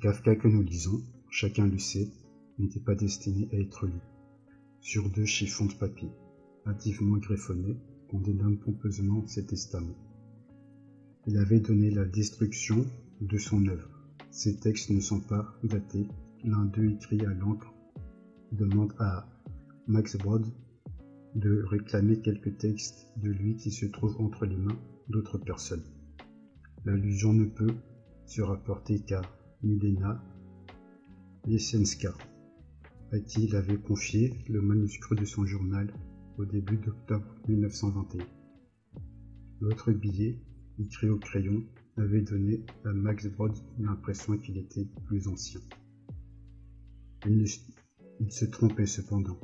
Kafka que nous lisons, chacun le sait, n'était pas destiné à être lu. Sur deux chiffons de papier, hâtivement griffonnés, qu'on dénomme pompeusement ses testaments. Il avait donné la destruction de son œuvre. Ces textes ne sont pas datés, l'un d'eux écrit à l'encre demande à Max Brod de réclamer quelques textes de lui qui se trouvent entre les mains d'autres personnes. L'allusion ne peut se rapporter qu'à Milena Jesenska, à qui il avait confié le manuscrit de son journal au début d'octobre 1921. L'autre billet, écrit au crayon, avait donné à Max Brod l'impression qu'il était plus ancien. Il, il, se trompait cependant,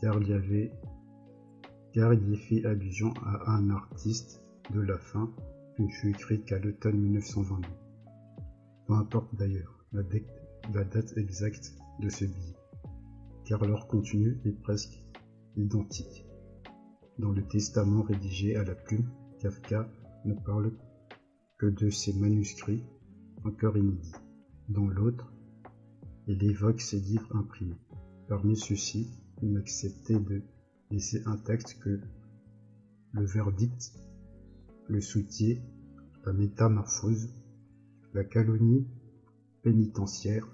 car il y avait car il y fait allusion à un artiste de la fin qui ne fut écrit qu'à l'automne 1922. Peu importe d'ailleurs la, date exacte de ce billet, car leur contenu est presque identique. Dans le testament rédigé à la plume, Kafka ne parle que de ses manuscrits encore inédits. Dans l'autre, il évoque ses livres imprimés. Parmi ceux-ci, il n'acceptait de laisser intact que le verdict, le soutier, la métamorphose, la calonie pénitentiaire,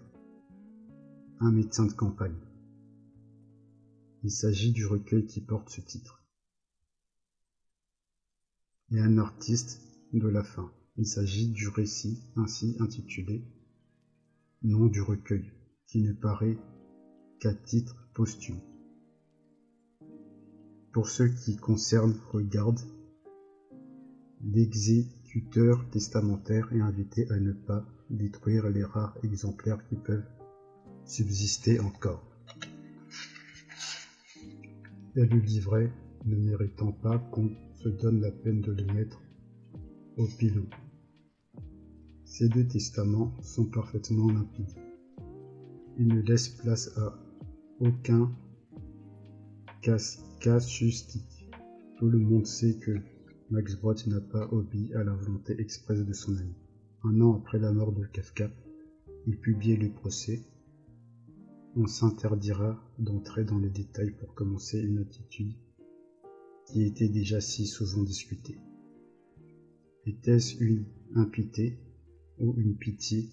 un médecin de campagne. Il s'agit du recueil qui porte ce titre. Et un artiste de la fin. Il s'agit du récit ainsi intitulé, nom du recueil, qui ne paraît qu'à titre posthume. Pour ce qui concerne Regarde, l'exécuteur testamentaire est invité à ne pas détruire les rares exemplaires qui peuvent subsister encore et le livret ne méritant pas qu'on se donne la peine de le mettre au pilot. Ces deux testaments sont parfaitement limpides. Ils ne laissent place à aucun casustique. Tout le monde sait que Max Brod n'a pas obéi à la volonté expresse de son ami. Un an après la mort de Kafka, il publiait le procès on s'interdira d'entrer dans les détails pour commencer une attitude qui était déjà si souvent discutée. Était-ce une impiété ou une pitié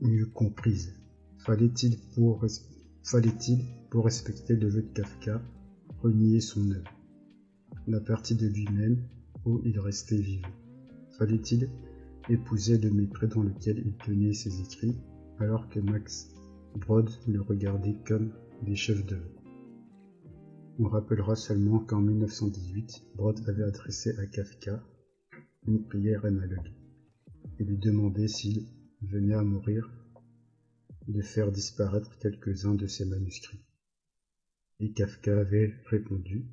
mieux comprise Fallait-il pour, respecter le vœu de Kafka renier son œuvre, la partie de lui-même où il restait vivant Fallait-il épousait le mépris dans lequel il tenait ses écrits, alors que Max Brod le regardait comme des chefs d'œuvre? On rappellera seulement qu'en 1918, Brod avait adressé à Kafka une prière analogue et lui demandait s'il venait à mourir de faire disparaître quelques-uns de ses manuscrits. Et Kafka avait répondu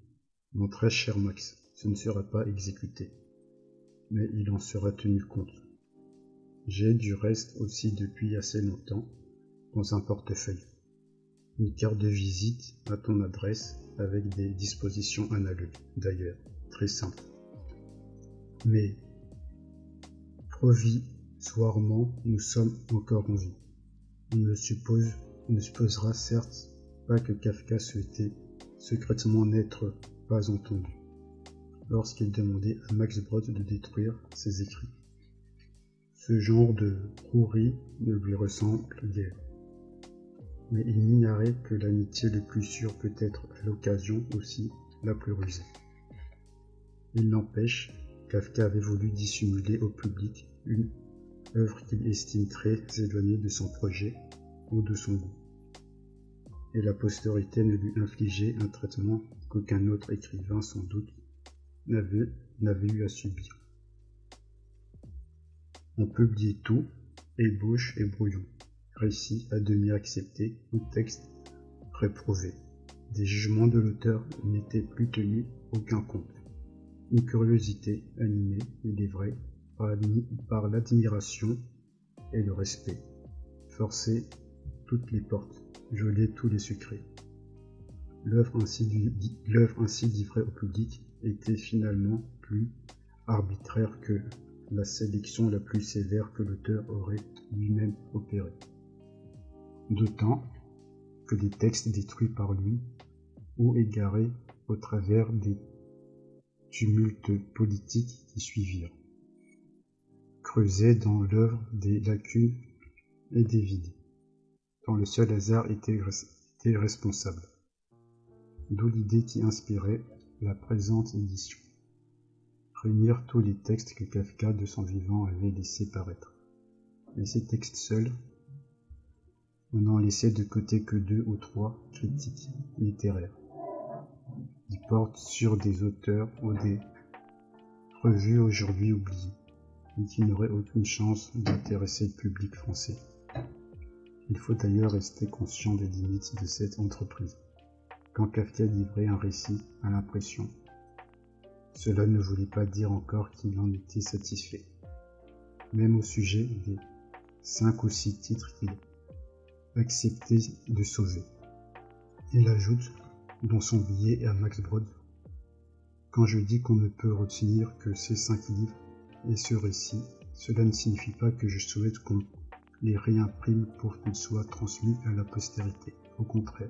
Mon très cher Max, ce ne sera pas exécuté, mais il en sera tenu compte. J'ai du reste aussi depuis assez longtemps dans un portefeuille. Une carte de visite à ton adresse avec des dispositions analogues, d'ailleurs, très simples. Mais provisoirement, nous sommes encore en vie. On ne, suppose, on ne supposera certes pas que Kafka souhaitait secrètement n'être pas entendu lorsqu'il demandait à Max Brod de détruire ses écrits. Ce genre de rouerie ne lui ressemble guère. Mais il n'ignorait que l'amitié le plus sûr peut être à l'occasion aussi la plus rusée. Il n'empêche, Kafka avait voulu dissimuler au public une œuvre qu'il estime très éloignée de son projet ou de son goût. Et la postérité ne lui infligeait un traitement qu'aucun autre écrivain sans doute n'avait eu à subir. On publiait tout, ébauche et brouillon, récits à demi acceptés ou textes réprouvés. Des jugements de l'auteur n'étaient plus tenus aucun compte. Une curiosité animée, il est vrai, par l'admiration et le respect, forçait toutes les portes, gelait tous les secrets. L'œuvre ainsi, livrée au public était finalement plus arbitraire que la sélection la plus sévère que l'auteur aurait lui-même opérée. D'autant que les textes détruits par lui ou égarés au travers des tumultes politiques qui suivirent creusaient dans l'œuvre des lacunes et des vides, dont le seul hasard était, responsable. D'où l'idée qui inspirait la présente édition. Réunir tous les textes que Kafka de son vivant avait laissés paraître. Et ces textes seuls, on n'en laissait de côté que deux ou trois critiques littéraires, qui portent sur des auteurs ou des revues aujourd'hui oubliées, et qui n'auraient aucune chance d'intéresser le public français. Il faut d'ailleurs rester conscient des limites de cette entreprise. Quand Kafka livrait un récit à l'impression, cela ne voulait pas dire encore qu'il en était satisfait, même au sujet des cinq ou six titres qu'il acceptait de sauver. Il ajoute dans son billet à Max Brod Quand je dis qu'on ne peut retenir que ces cinq livres et ce récit, cela ne signifie pas que je souhaite qu'on les réimprime pour qu'ils soient transmis à la postérité. Au contraire,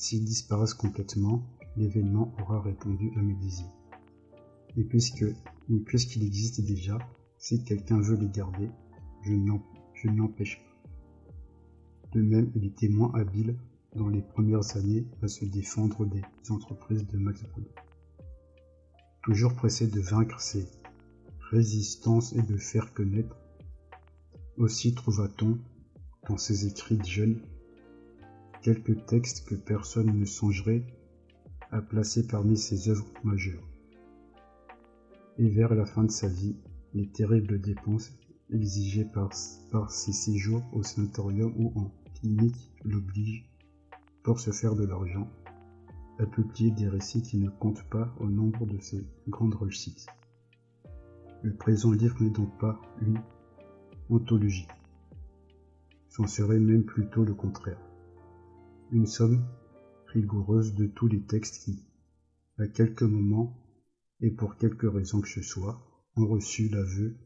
S'ils disparaissent complètement, l'événement aura répondu à mes désirs. Et puisque, puisqu'il existe déjà, si quelqu'un veut les garder, je ne l'empêche pas. De même, il était moins habile dans les premières années à se défendre des entreprises de Max Brod. Toujours pressé de vaincre ses résistances et de faire connaître, aussi trouva-t-on, dans ses écrits de jeunes, quelques textes que personne ne songerait à placer parmi ses œuvres majeures. Et vers la fin de sa vie, les terribles dépenses exigées par, ses séjours au sanatorium ou en clinique l'obligent, pour se faire de l'argent, à publier des récits qui ne comptent pas au nombre de ses grandes réussites. Le présent livre n'est donc pas une anthologie. C'en serait même plutôt le contraire une somme rigoureuse de tous les textes qui, à quelques moments et pour quelque raison que ce soit, ont reçu l'aveu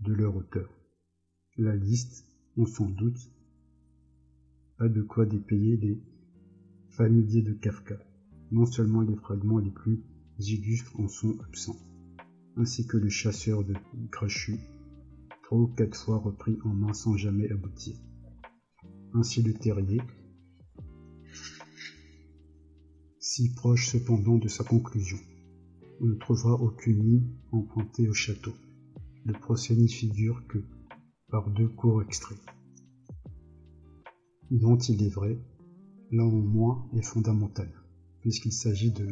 de leur auteur. La liste, on sans doute, a de quoi dépayer les familiers de Kafka. Non seulement les fragments les plus illustres en sont absents, ainsi que le chasseur de Grachu, ou quatre fois repris en main sans jamais aboutir. Ainsi le terrier, si proche cependant de sa conclusion. On ne trouvera aucune ligne empruntée au château. Le procès n'y figure que par deux courts extraits, dont il est vrai, l'un au moins est fondamental, puisqu'il s'agit de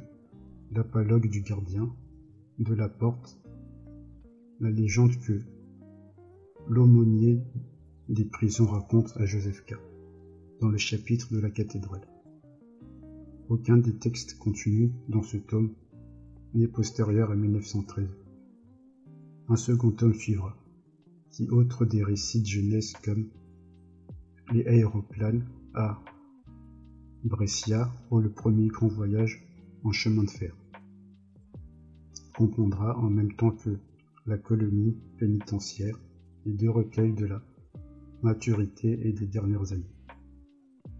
l'apologue du gardien, de la porte, la légende que l'aumônier des prisons raconte à Joseph K. dans le chapitre de la cathédrale. Aucun des textes contenus dans ce tome n'est postérieur à 1913. Un second tome suivra, qui autre des récits de jeunesse comme Les aéroplanes à Brescia ou le premier grand voyage en chemin de fer. Comprendra en même temps que La colonie pénitentiaire les deux recueils de la maturité et des dernières années.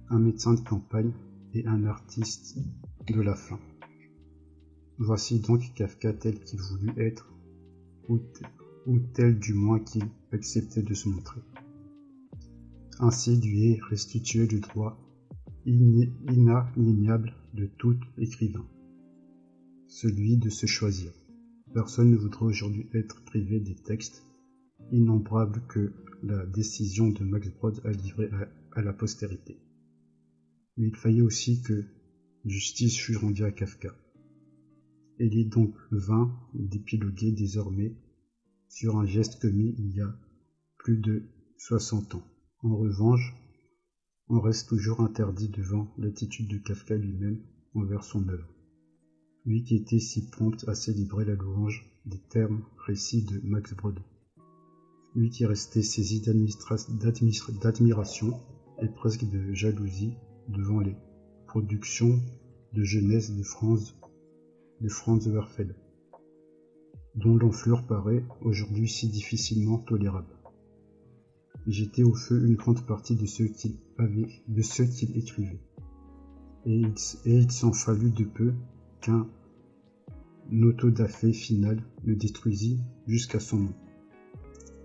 Un médecin de campagne et un artiste de la fin. Voici donc Kafka tel qu'il voulut être, ou, tel du moins qu'il acceptait de se montrer. Ainsi lui est restitué le droit inaliénable de tout écrivain, celui de se choisir. Personne ne voudrait aujourd'hui être privé des textes innombrables que la décision de Max Brod a livrés à la postérité mais il fallait aussi que justice fût rendue à Kafka. Il est donc vain d'épiloguer désormais sur un geste commis il y a plus de soixante ans. En revanche, on reste toujours interdit devant l'attitude de Kafka lui-même envers son œuvre. Lui qui était si prompt à célébrer la louange des termes récits de Max Brod. Lui qui restait saisi d'admiration et presque de jalousie devant les productions de jeunesse de Franz, de Werfel. dont l'enflure paraît aujourd'hui si difficilement tolérable. J'étais au feu une grande partie de ce qu'il avait, de qu'il écrivait. Et il, et il s'en fallut de peu qu'un autodafé final le détruisit jusqu'à son nom.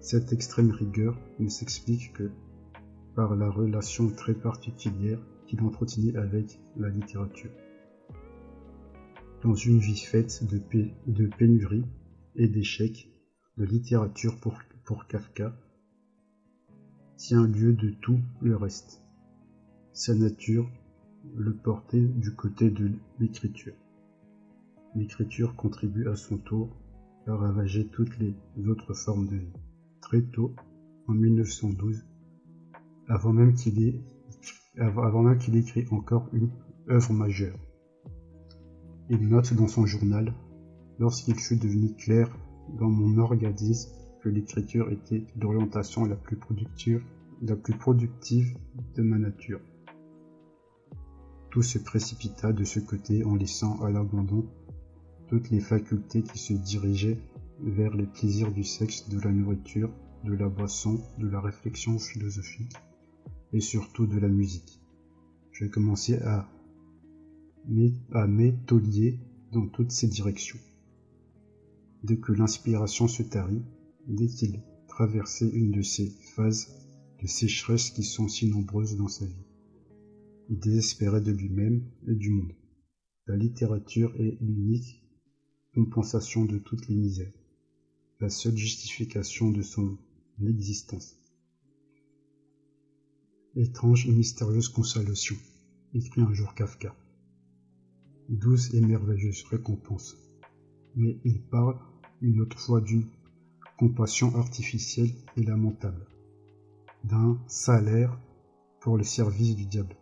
Cette extrême rigueur ne s'explique que par la relation très particulière qu'il entretenait avec la littérature. Dans une vie faite de, pénurie et d'échecs, de littérature pour, pour Kafka tient lieu de tout le reste. Sa nature le portait du côté de l'écriture. L'écriture contribue à son tour à ravager toutes les autres formes de vie. Très tôt, en 1912, avant même qu'il écrit encore une œuvre majeure. Il note dans son journal, lorsqu'il fut devenu clair dans mon organisme que l'écriture était l'orientation la plus productive de ma nature. Tout se précipita de ce côté en laissant à l'abandon toutes les facultés qui se dirigeaient vers les plaisirs du sexe, de la nourriture, de la boisson, de la réflexion philosophique et surtout de la musique. Je commençais à m'étolier dans toutes ces directions. Dès que l'inspiration se tarit, dès qu'il traversait une de ces phases de sécheresse qui sont si nombreuses dans sa vie, il désespérait de lui-même et du monde. La littérature est l'unique compensation de toutes les misères, la seule justification de son existence. Étrange et mystérieuse consolation, écrit un jour Kafka. Douce et merveilleuse récompense. Mais il parle une autre fois d'une compassion artificielle et lamentable, d'un salaire pour le service du diable.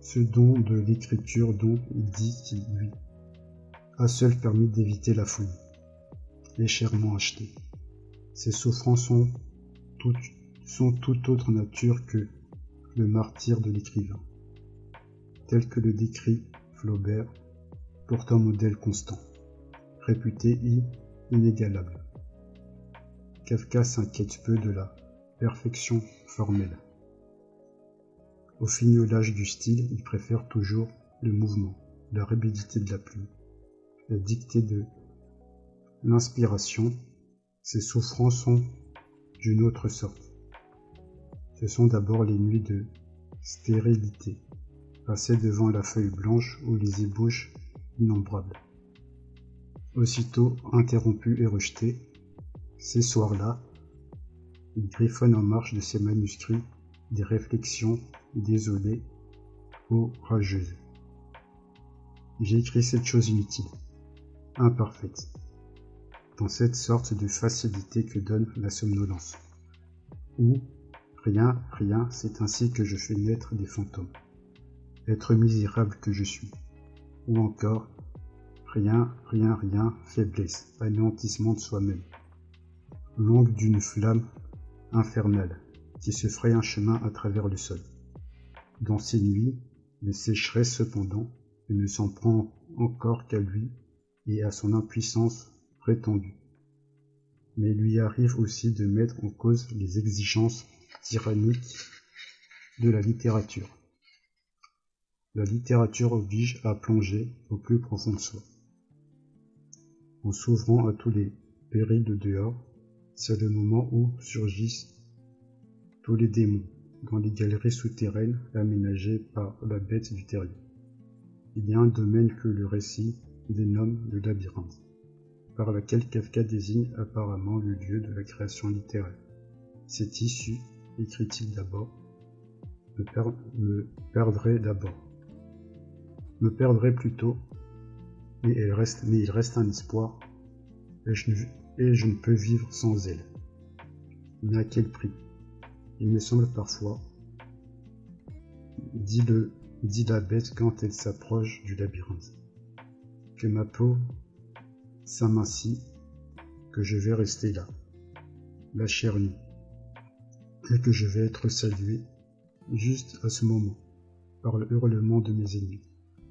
Ce don de l'écriture dont il dit qu'il lui a seul permis d'éviter la folie, les chèrement achetés. Ces souffrances sont toute, sont toute autre nature que le martyr de l'écrivain, tel que le décrit Flaubert, pourtant modèle constant, réputé inégalable. Kafka s'inquiète peu de la perfection formelle. Au fignolage du style, il préfère toujours le mouvement, la rapidité de la plume, la dictée de l'inspiration, ces souffrances sont d'une autre sorte. Ce sont d'abord les nuits de stérilité, passées devant la feuille blanche ou les ébauches innombrables. Aussitôt interrompues et rejetées, ces soirs-là, il griffonne en marche de ses manuscrits des réflexions désolées ou rageuses. J'ai écrit cette chose inutile imparfaite, dans cette sorte de facilité que donne la somnolence. Ou rien, rien, c'est ainsi que je fais naître des fantômes. Être misérable que je suis. Ou encore, rien, rien, rien, faiblesse, anéantissement de soi-même. Longue d'une flamme infernale qui se ferait un chemin à travers le sol. Dans ces nuits, le sécheresse cependant, il ne s'en prend encore qu'à lui et à son impuissance Mais il lui arrive aussi de mettre en cause les exigences tyranniques de la littérature. La littérature oblige à plonger au plus profond de soi. En s'ouvrant à tous les périls de dehors, c'est le moment où surgissent tous les démons dans les galeries souterraines aménagées par la bête du terrier. Il y a un domaine que le récit dénomme le labyrinthe, par laquelle Kafka désigne apparemment le lieu de la création littéraire. Cette issue, écrit-il d'abord, me, perdrait d'abord. Me perdrait plutôt, mais, elle reste, mais il reste un espoir, et je, et je ne peux vivre sans elle. Mais à quel prix? Il me semble parfois, dit, le, dit la bête quand elle s'approche du labyrinthe que ma peau s'amincit, que je vais rester là, la chair nue, et que je vais être salué juste à ce moment par le hurlement de mes ennemis.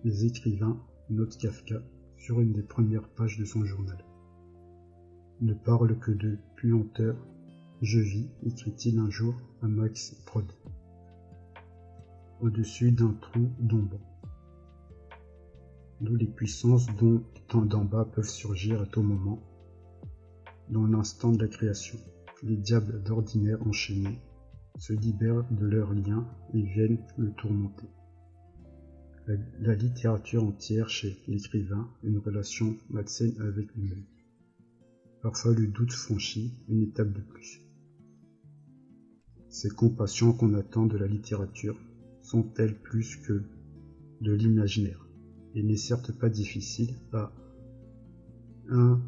Les écrivains notent Kafka sur une des premières pages de son journal. ne parle que de puanteur. Je vis, écrit-il un jour à Max Prod, au-dessus d'un trou d'ombre, d'où les puissances dont d'en bas peuvent surgir à tout moment, dans l'instant de la création. Les diables d'ordinaire enchaînés se libèrent de leurs liens et viennent le tourmenter. La, littérature entière chez l'écrivain, une relation malsaine avec lui-même. Parfois le doute franchit une étape de plus. Ces compassions qu'on attend de la littérature sont-elles plus que de l'imaginaire? Il n'est certes pas difficile à un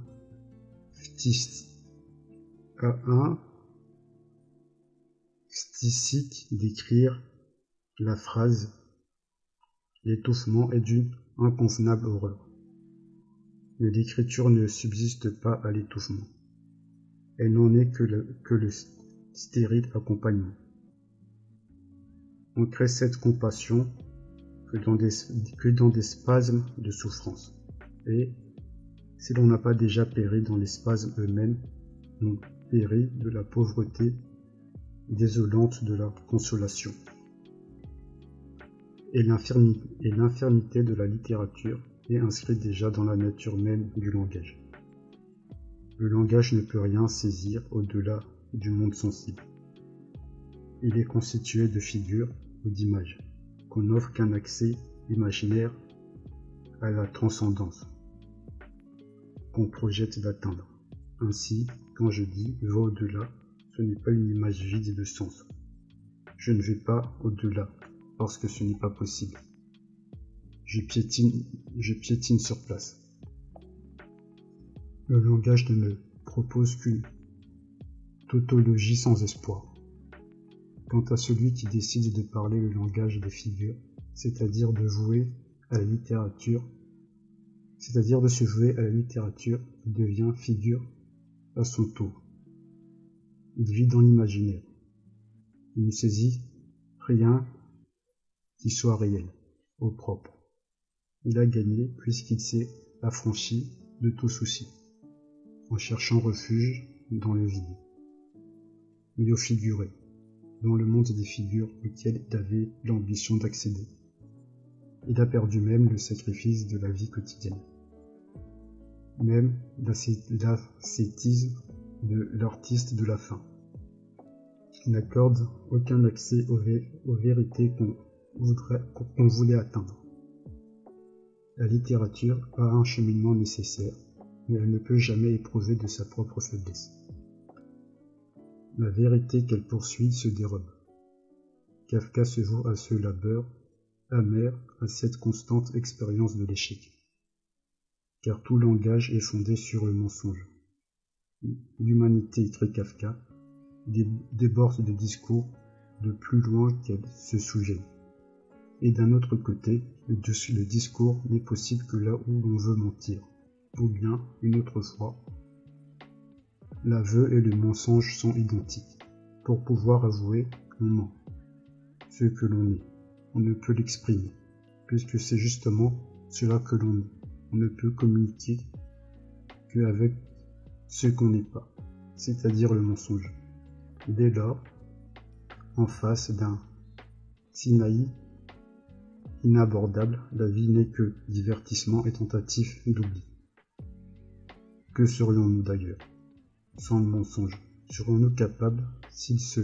à d'écrire la phrase L'étouffement est d'une inconvenable horreur. Mais l'écriture ne subsiste pas à l'étouffement. Elle n'en est que le stérile accompagnement. On crée cette compassion que dans des, spasmes de souffrance. Et si l'on n'a pas déjà péri dans les spasmes eux-mêmes, on périt de la pauvreté désolante de la consolation et l'infirmité de la littérature est inscrite déjà dans la nature même du langage. Le langage ne peut rien saisir au-delà du monde sensible. Il est constitué de figures ou d'images, qu'on n'offre qu'un accès imaginaire à la transcendance, qu'on projette d'atteindre. Ainsi, quand je dis va au-delà, ce n'est pas une image vide de sens. Je ne vais pas au-delà, parce que ce n'est pas possible. Je piétine, je piétine sur place. Le langage ne me propose qu'une tautologie sans espoir. Quant à celui qui décide de parler le langage des figures, c'est-à-dire de jouer à la littérature, c'est-à-dire de se jouer à la littérature, il devient figure à son tour. Il vit dans l'imaginaire. Il ne saisit rien qui soit réel, au propre. Il a gagné puisqu'il s'est affranchi de tout souci, en cherchant refuge dans le vide. Mais au figuré, dans le monde des figures auquel il avait l'ambition d'accéder. Il a perdu même le sacrifice de la vie quotidienne, même l'ascétisme de l'artiste de la fin, qui n'accorde aucun accès aux, vérités qu'on voulait atteindre. La littérature a un cheminement nécessaire, mais elle ne peut jamais éprouver de sa propre faiblesse. La vérité qu'elle poursuit se dérobe. Kafka se voue à ce labeur, amer à cette constante expérience de l'échec. Car tout langage est fondé sur le mensonge. L'humanité, écrit Kafka, déborde de discours de plus loin qu'elle se souvient. Et d'un autre côté, le discours n'est possible que là où l'on veut mentir. Ou bien, une autre fois, l'aveu et le mensonge sont identiques. Pour pouvoir avouer, on ment. Ce que l'on est, on ne peut l'exprimer, puisque c'est justement cela que l'on est. On ne peut communiquer qu'avec ce qu'on n'est pas, c'est-à-dire le mensonge. Dès lors, en face d'un Sinaï inabordable, la vie n'est que divertissement et tentative d'oubli. Que serions-nous d'ailleurs? Sans le mensonge. Serons-nous capables, s'il se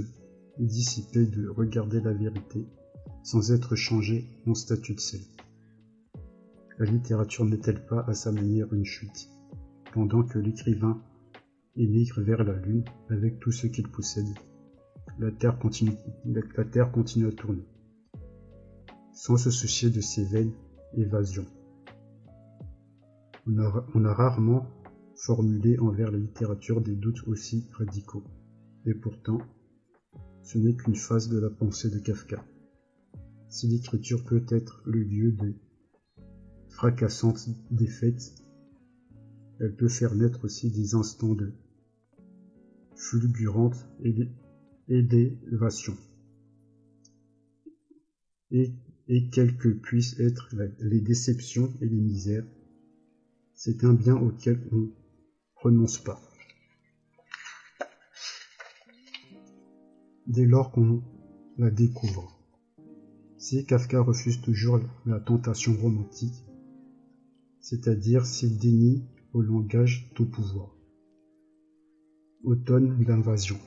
dissipait, de regarder la vérité sans être changé en statut de sel. La littérature n'est-elle pas à sa manière une chute Pendant que l'écrivain émigre vers la lune avec tout ce qu'il possède, la terre continue, la terre continue à tourner sans se soucier de ses vaines évasions. On a, rarement formulé envers la littérature des doutes aussi radicaux. Et pourtant, ce n'est qu'une phase de la pensée de Kafka. Si l'écriture peut être le lieu de fracassantes défaites, elle peut faire naître aussi des instants de fulgurante élévation. Et quelles que puissent être les déceptions et les misères, c'est un bien auquel on renonce pas. Dès lors qu'on la découvre. Si Kafka refuse toujours la tentation romantique, c'est-à-dire s'il dénie au langage tout pouvoir. Automne d'invasion.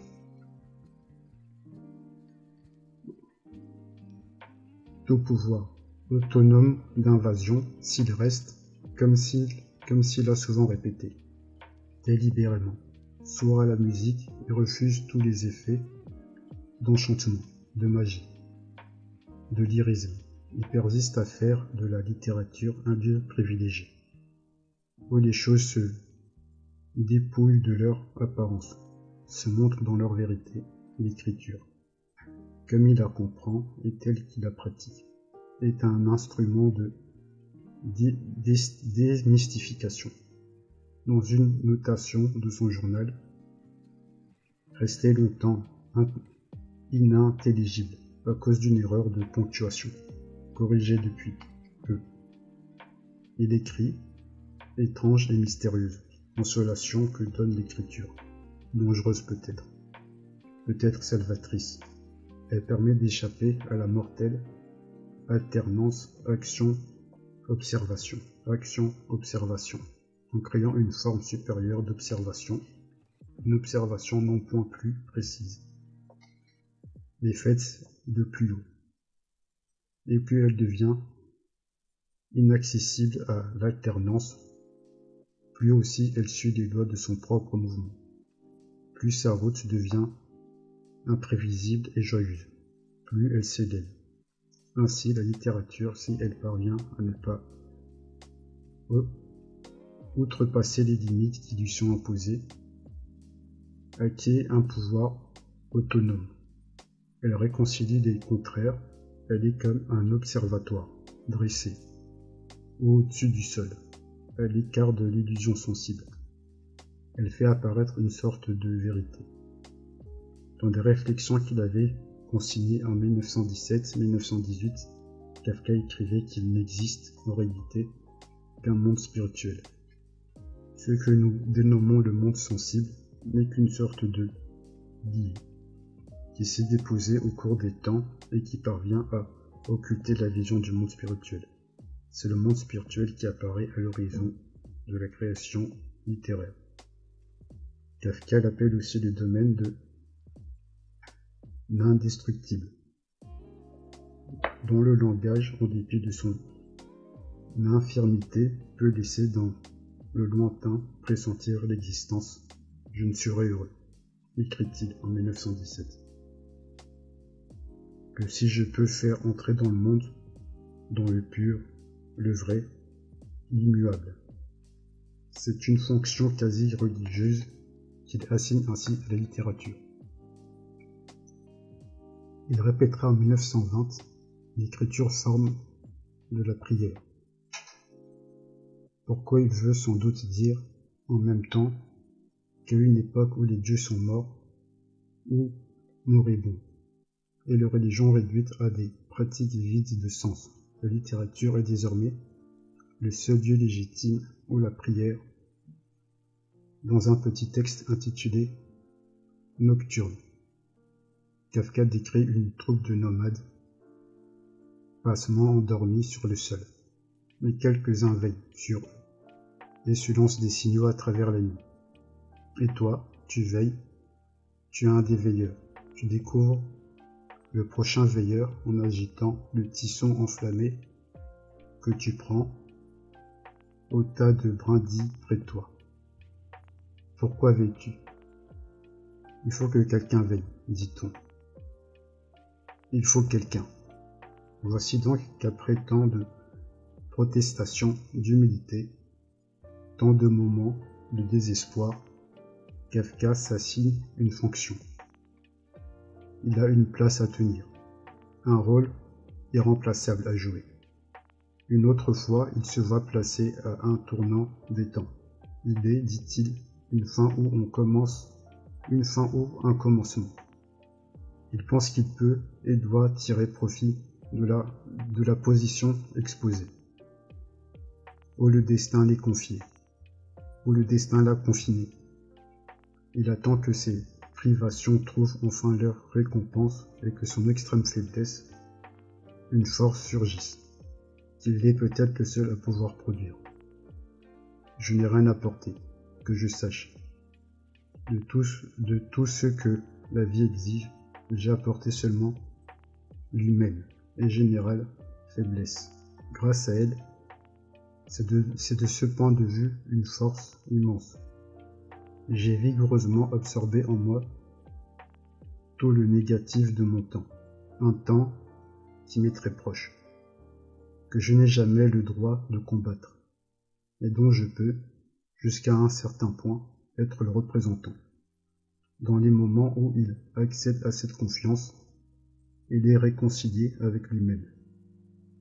Tout pouvoir, autonome d'invasion s'il reste, comme s'il comme s'il a souvent répété délibérément, sourd à la musique et refuse tous les effets d'enchantement, de magie, de lyrisme. Il persiste à faire de la littérature un lieu privilégié, où les choses se dépouillent de leur apparence, se montrent dans leur vérité, l'écriture, comme il la comprend et telle qu'il la pratique, est un instrument de démystification. Dans une notation de son journal, resté longtemps inintelligible à cause d'une erreur de ponctuation, corrigée depuis peu. Il écrit Étrange et mystérieuse, consolation que donne l'écriture, dangereuse peut-être, peut-être salvatrice. Elle permet d'échapper à la mortelle. Alternance action observation, action, observation, en créant une forme supérieure d'observation, une observation non point plus précise, mais faite de plus haut. Et plus elle devient inaccessible à l'alternance, plus aussi elle suit les lois de son propre mouvement, plus sa route devient imprévisible et joyeuse, plus elle s'élève. Ainsi, la littérature, si elle parvient à ne pas outrepasser les limites qui lui sont imposées, acquiert un pouvoir autonome. Elle réconcilie les contraires, elle est comme un observatoire, dressé, au-dessus du sol. Elle écarte l'illusion sensible. Elle fait apparaître une sorte de vérité. Dans des réflexions qu'il avait Consigné en 1917-1918, Kafka écrivait qu'il n'existe en réalité qu'un monde spirituel. Ce que nous dénommons le monde sensible n'est qu'une sorte de dit qui s'est déposé au cours des temps et qui parvient à occulter la vision du monde spirituel. C'est le monde spirituel qui apparaît à l'horizon de la création littéraire. Kafka l'appelle aussi le domaine de l'indestructible, dont le langage, en dépit de son infirmité, peut laisser dans le lointain pressentir l'existence. Je ne serai heureux, écrit-il en 1917. Que si je peux faire entrer dans le monde, dans le pur, le vrai, l'immuable. C'est une fonction quasi religieuse qu'il assigne ainsi à la littérature. Il répétera en 1920 l'écriture forme de la prière. Pourquoi il veut sans doute dire en même temps qu'à une époque où les dieux sont morts ou moribonds, et leur religion réduite à des pratiques vides de sens, la littérature est désormais le seul dieu légitime ou la prière dans un petit texte intitulé Nocturne. Kafka décrit une troupe de nomades, passement endormis sur le sol, mais quelques-uns veillent sur eux et se lancent des signaux à travers la nuit. Et toi, tu veilles, tu es un des veilleurs, tu découvres le prochain veilleur en agitant le tisson enflammé que tu prends au tas de brindilles près de toi. Pourquoi veilles-tu? Il faut que quelqu'un veille, dit-on. Il faut quelqu'un. Voici donc qu'après tant de protestations, d'humilité, tant de moments de désespoir, Kafka s'assigne une fonction. Il a une place à tenir, un rôle irremplaçable à jouer. Une autre fois, il se voit placé à un tournant des temps. Il est, dit-il, une fin où on commence, une fin où un commencement. Il pense qu'il peut et doit tirer profit de la position exposée. Où le destin l'est confié, où le destin l'a confiné. Il attend que ses privations trouvent enfin leur récompense et que son extrême faiblesse, une force surgisse, qu'il est peut-être le seul à pouvoir produire. Je n'ai rien apporté, que je sache. De tout, de tout ce que la vie exige, j'ai apporté seulement l'humaine et générale faiblesse. Grâce à elle, c'est de, ce point de vue une force immense. J'ai vigoureusement absorbé en moi tout le négatif de mon temps, un temps qui m'est très proche, que je n'ai jamais le droit de combattre, et dont je peux, jusqu'à un certain point, être le représentant. Dans les moments où il accède à cette confiance, il est réconcilié avec lui-même.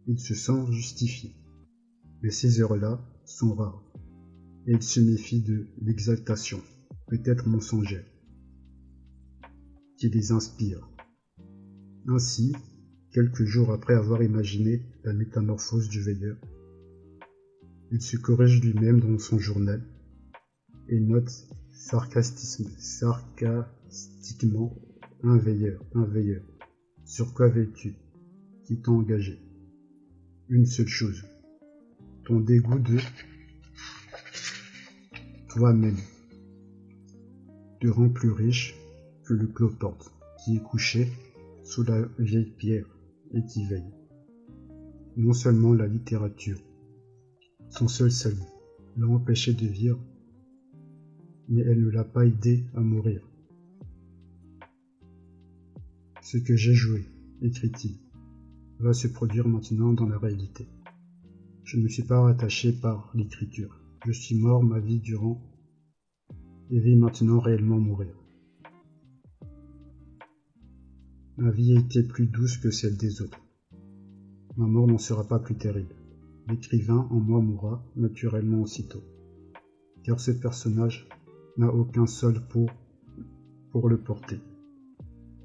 Il se sent justifié. Mais ces heures-là sont rares, et il se méfie de l'exaltation, peut-être mensongère, qui les inspire. Ainsi, quelques jours après avoir imaginé la métamorphose du veilleur, il se corrige lui-même dans son journal et note sarcastiquement un veilleur, un veilleur. Sur quoi veux-tu Qui t'a engagé? Une seule chose. Ton dégoût de toi-même te rend plus riche que le cloporte qui est couché sous la vieille pierre et qui veille. Non seulement la littérature, son seul salut, l'a empêché de vivre mais elle ne l'a pas aidé à mourir. Ce que j'ai joué, écrit-il, va se produire maintenant dans la réalité. Je ne me suis pas rattaché par l'écriture. Je suis mort ma vie durant et vais maintenant réellement mourir. Ma vie a été plus douce que celle des autres. Ma mort n'en sera pas plus terrible. L'écrivain en moi mourra naturellement aussitôt. Car ce personnage n'a aucun sol pour, pour le porter.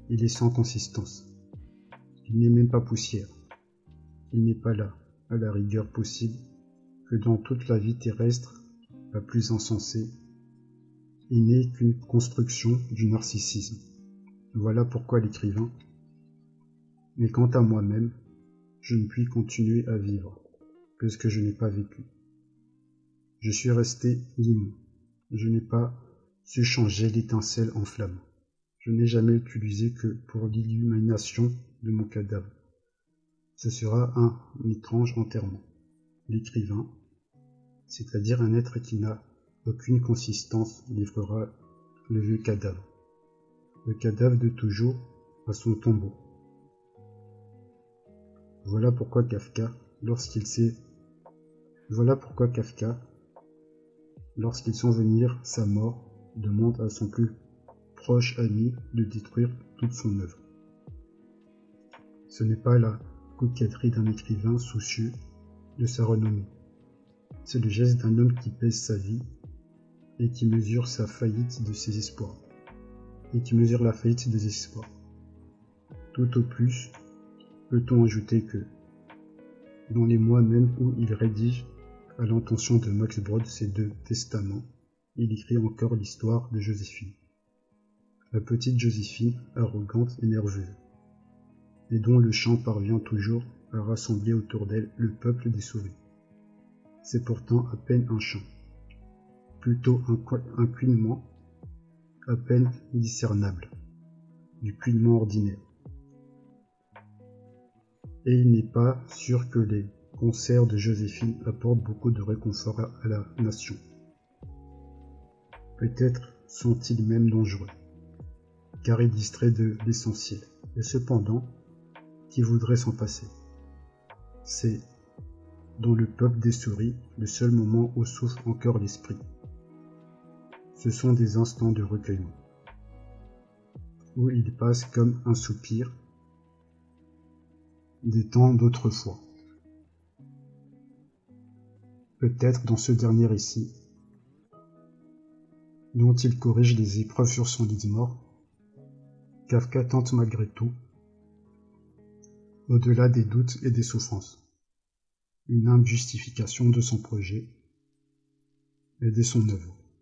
Il est sans consistance. Il n'est même pas poussière. Il n'est pas là, à la rigueur possible, que dans toute la vie terrestre, la plus insensée, il n'est qu'une construction du narcissisme. Voilà pourquoi l'écrivain. Mais quant à moi-même, je ne puis continuer à vivre, puisque je n'ai pas vécu. Je suis resté libre je n'ai pas su changer l'étincelle en flamme. Je n'ai jamais utilisé que pour l'illumination de mon cadavre. Ce sera un étrange enterrement. L'écrivain, c'est-à-dire un être qui n'a aucune consistance, livrera le vieux cadavre. Le cadavre de toujours à son tombeau. Voilà pourquoi Kafka, lorsqu'il s'est voilà pourquoi Kafka, lorsqu'il sent venir sa mort, demande à son plus proche ami de détruire toute son œuvre. Ce n'est pas la coquetterie d'un écrivain soucieux de sa renommée. C'est le geste d'un homme qui pèse sa vie et qui mesure sa faillite de ses espoirs. Et qui mesure la faillite des espoirs. Tout au plus, peut-on ajouter que, dans les mois même où il rédige à l'intention de Max Brod ses deux testaments, il écrit encore l'histoire de Joséphine. La petite Joséphine, arrogante et nerveuse, et dont le chant parvient toujours à rassembler autour d'elle le peuple des sauvés. C'est pourtant à peine un chant, plutôt un, un à peine discernable, du couinement ordinaire. Et il n'est pas sûr que les concert de Joséphine apporte beaucoup de réconfort à la nation. Peut-être sont-ils même dangereux, car ils distraient de l'essentiel, et cependant, qui voudrait s'en passer C'est, dans le peuple des souris, le seul moment où souffle encore l'esprit. Ce sont des instants de recueillement, où il passe comme un soupir des temps d'autrefois. Peut-être dans ce dernier récit, dont il corrige les épreuves sur son lit de mort, Kafka tente malgré tout, au-delà des doutes et des souffrances, une humble justification de son projet et de son œuvre.